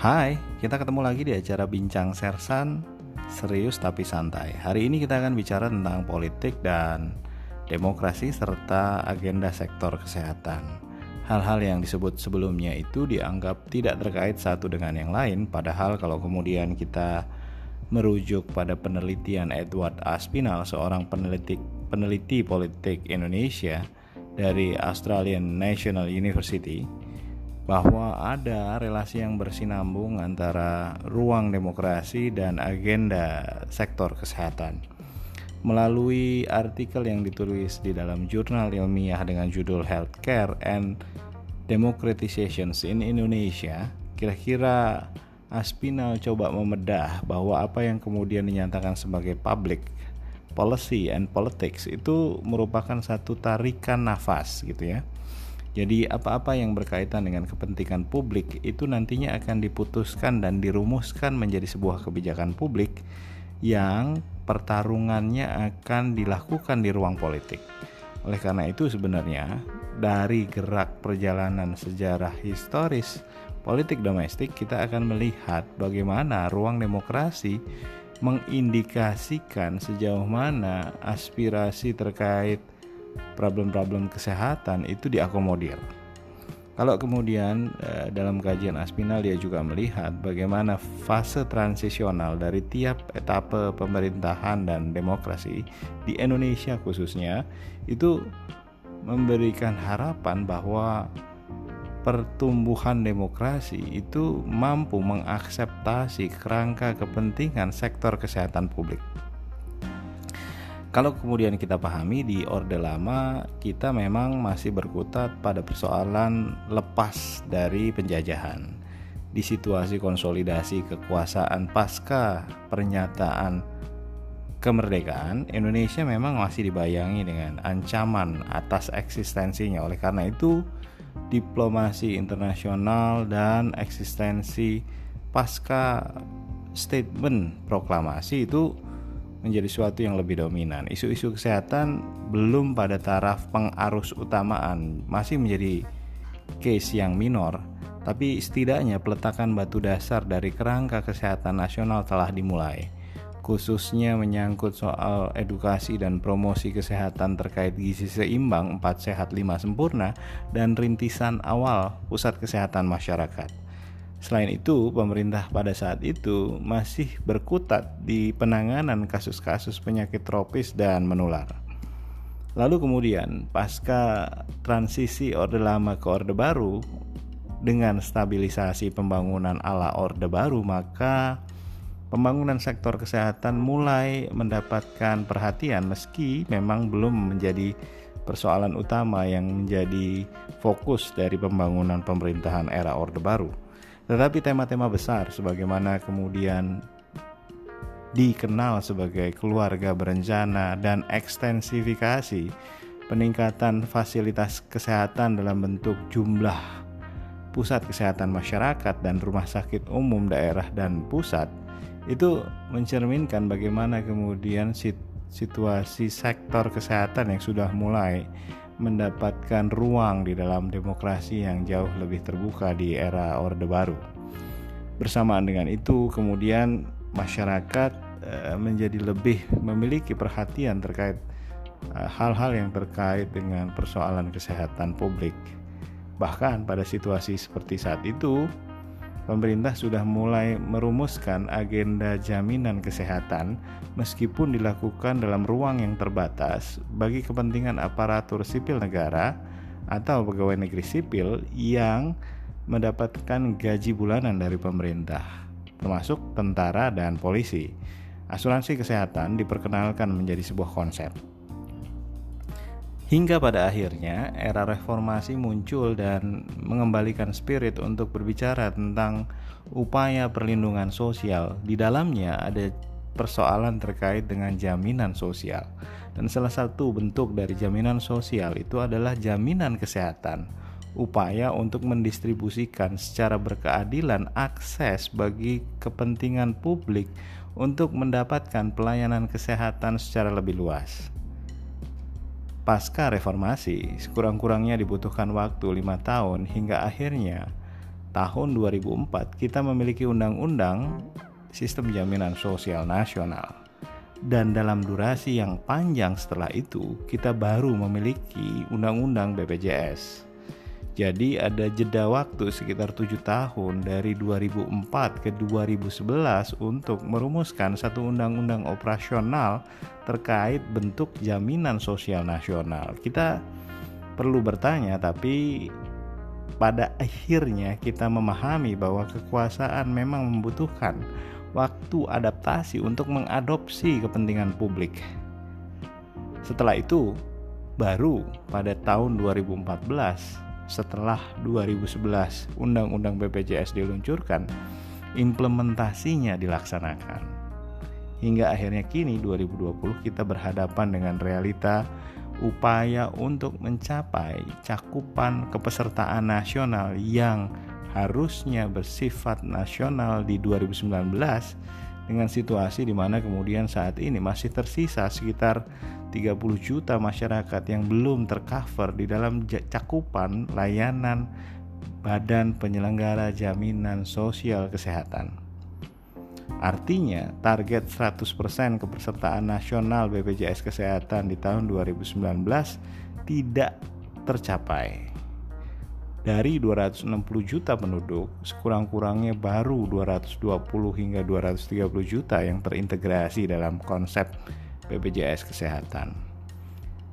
Hai, kita ketemu lagi di acara Bincang Sersan. Serius tapi santai. Hari ini kita akan bicara tentang politik dan demokrasi serta agenda sektor kesehatan. Hal-hal yang disebut sebelumnya itu dianggap tidak terkait satu dengan yang lain Padahal kalau kemudian kita merujuk pada penelitian Edward Aspinall Seorang peneliti, peneliti politik Indonesia dari Australian National University bahwa ada relasi yang bersinambung antara ruang demokrasi dan agenda sektor kesehatan. Melalui artikel yang ditulis di dalam jurnal ilmiah dengan judul Healthcare and Democratizations in Indonesia, kira-kira Aspinal coba membedah bahwa apa yang kemudian dinyatakan sebagai public policy and politics itu merupakan satu tarikan nafas gitu ya jadi apa-apa yang berkaitan dengan kepentingan publik itu nantinya akan diputuskan dan dirumuskan menjadi sebuah kebijakan publik yang pertarungannya akan dilakukan di ruang politik. Oleh karena itu sebenarnya dari gerak perjalanan sejarah historis politik domestik kita akan melihat bagaimana ruang demokrasi mengindikasikan sejauh mana aspirasi terkait problem-problem kesehatan itu diakomodir. Kalau kemudian eh, dalam kajian Aspinal dia juga melihat bagaimana fase transisional dari tiap etape pemerintahan dan demokrasi di Indonesia khususnya itu memberikan harapan bahwa pertumbuhan demokrasi itu mampu mengakseptasi kerangka kepentingan sektor kesehatan publik. Kalau kemudian kita pahami di Orde Lama, kita memang masih berkutat pada persoalan lepas dari penjajahan. Di situasi konsolidasi kekuasaan pasca pernyataan kemerdekaan, Indonesia memang masih dibayangi dengan ancaman atas eksistensinya. Oleh karena itu, diplomasi internasional dan eksistensi pasca statement proklamasi itu menjadi suatu yang lebih dominan. Isu-isu kesehatan belum pada taraf pengarus utamaan, masih menjadi case yang minor, tapi setidaknya peletakan batu dasar dari kerangka kesehatan nasional telah dimulai. Khususnya menyangkut soal edukasi dan promosi kesehatan terkait gizi seimbang 4 sehat 5 sempurna dan rintisan awal pusat kesehatan masyarakat. Selain itu, pemerintah pada saat itu masih berkutat di penanganan kasus-kasus penyakit tropis dan menular. Lalu kemudian, pasca transisi Orde Lama ke Orde Baru, dengan stabilisasi pembangunan ala Orde Baru, maka pembangunan sektor kesehatan mulai mendapatkan perhatian meski memang belum menjadi persoalan utama yang menjadi fokus dari pembangunan pemerintahan era Orde Baru. Tetapi tema-tema besar sebagaimana kemudian dikenal sebagai keluarga berencana dan ekstensifikasi peningkatan fasilitas kesehatan dalam bentuk jumlah pusat kesehatan masyarakat dan rumah sakit umum daerah dan pusat itu mencerminkan bagaimana kemudian situasi sektor kesehatan yang sudah mulai mendapatkan ruang di dalam demokrasi yang jauh lebih terbuka di era Orde Baru. Bersamaan dengan itu, kemudian masyarakat eh, menjadi lebih memiliki perhatian terkait eh, hal-hal yang terkait dengan persoalan kesehatan publik. Bahkan pada situasi seperti saat itu, pemerintah sudah mulai merumuskan agenda jaminan kesehatan meskipun dilakukan dalam ruang yang terbatas bagi kepentingan aparatur sipil negara atau pegawai negeri sipil yang mendapatkan gaji bulanan dari pemerintah, termasuk tentara dan polisi. Asuransi kesehatan diperkenalkan menjadi sebuah konsep. Hingga pada akhirnya era reformasi muncul dan mengembalikan spirit untuk berbicara tentang upaya perlindungan sosial. Di dalamnya ada persoalan terkait dengan jaminan sosial. Dan salah satu bentuk dari jaminan sosial itu adalah jaminan kesehatan. Upaya untuk mendistribusikan secara berkeadilan akses bagi kepentingan publik untuk mendapatkan pelayanan kesehatan secara lebih luas. Pasca reformasi, sekurang-kurangnya dibutuhkan waktu lima tahun hingga akhirnya tahun 2004 kita memiliki undang-undang sistem jaminan sosial nasional. Dan dalam durasi yang panjang setelah itu, kita baru memiliki undang-undang BPJS. Jadi ada jeda waktu sekitar tujuh tahun dari 2004 ke 2011 untuk merumuskan satu undang-undang operasional terkait bentuk jaminan sosial nasional. Kita perlu bertanya tapi pada akhirnya kita memahami bahwa kekuasaan memang membutuhkan waktu adaptasi untuk mengadopsi kepentingan publik. Setelah itu, baru pada tahun 2014 setelah 2011 Undang-Undang BPJS diluncurkan, implementasinya dilaksanakan. Hingga akhirnya kini 2020 kita berhadapan dengan realita upaya untuk mencapai cakupan kepesertaan nasional yang harusnya bersifat nasional di 2019 dengan situasi di mana kemudian saat ini masih tersisa sekitar 30 juta masyarakat yang belum tercover di dalam cakupan layanan Badan Penyelenggara Jaminan Sosial Kesehatan. Artinya, target 100% kepesertaan nasional BPJS Kesehatan di tahun 2019 tidak tercapai. Dari 260 juta penduduk, sekurang-kurangnya baru 220 hingga 230 juta yang terintegrasi dalam konsep BPJS Kesehatan.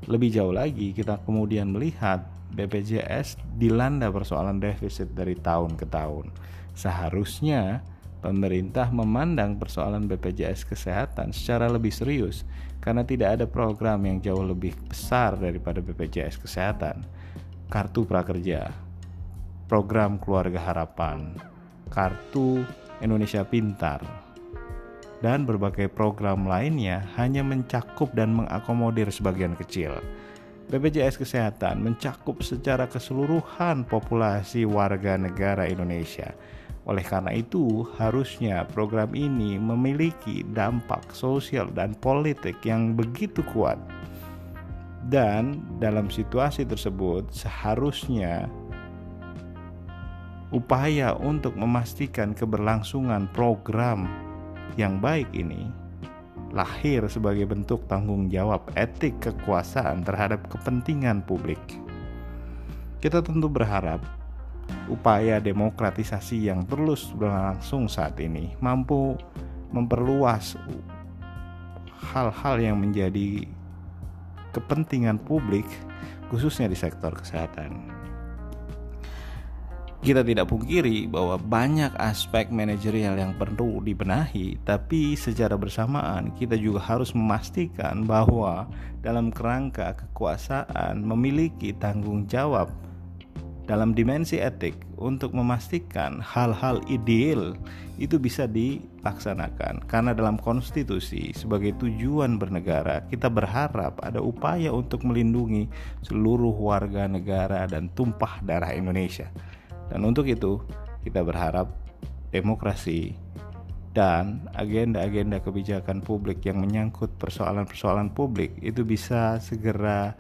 Lebih jauh lagi, kita kemudian melihat BPJS dilanda persoalan defisit dari tahun ke tahun. Seharusnya pemerintah memandang persoalan BPJS Kesehatan secara lebih serius karena tidak ada program yang jauh lebih besar daripada BPJS Kesehatan. Kartu Prakerja program Keluarga Harapan, Kartu Indonesia Pintar, dan berbagai program lainnya hanya mencakup dan mengakomodir sebagian kecil. BPJS Kesehatan mencakup secara keseluruhan populasi warga negara Indonesia. Oleh karena itu, harusnya program ini memiliki dampak sosial dan politik yang begitu kuat. Dan dalam situasi tersebut, seharusnya upaya untuk memastikan keberlangsungan program yang baik ini lahir sebagai bentuk tanggung jawab etik kekuasaan terhadap kepentingan publik. Kita tentu berharap upaya demokratisasi yang terus berlangsung saat ini mampu memperluas hal-hal yang menjadi kepentingan publik khususnya di sektor kesehatan. Kita tidak pungkiri bahwa banyak aspek manajerial yang perlu dibenahi, tapi secara bersamaan kita juga harus memastikan bahwa dalam kerangka kekuasaan memiliki tanggung jawab dalam dimensi etik untuk memastikan hal-hal ideal itu bisa dilaksanakan karena dalam konstitusi sebagai tujuan bernegara kita berharap ada upaya untuk melindungi seluruh warga negara dan tumpah darah Indonesia. Dan untuk itu, kita berharap demokrasi dan agenda-agenda kebijakan publik yang menyangkut persoalan-persoalan publik itu bisa segera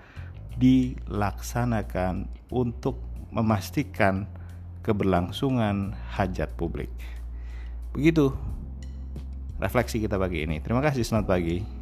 dilaksanakan untuk memastikan keberlangsungan hajat publik. Begitu refleksi kita pagi ini. Terima kasih, selamat pagi.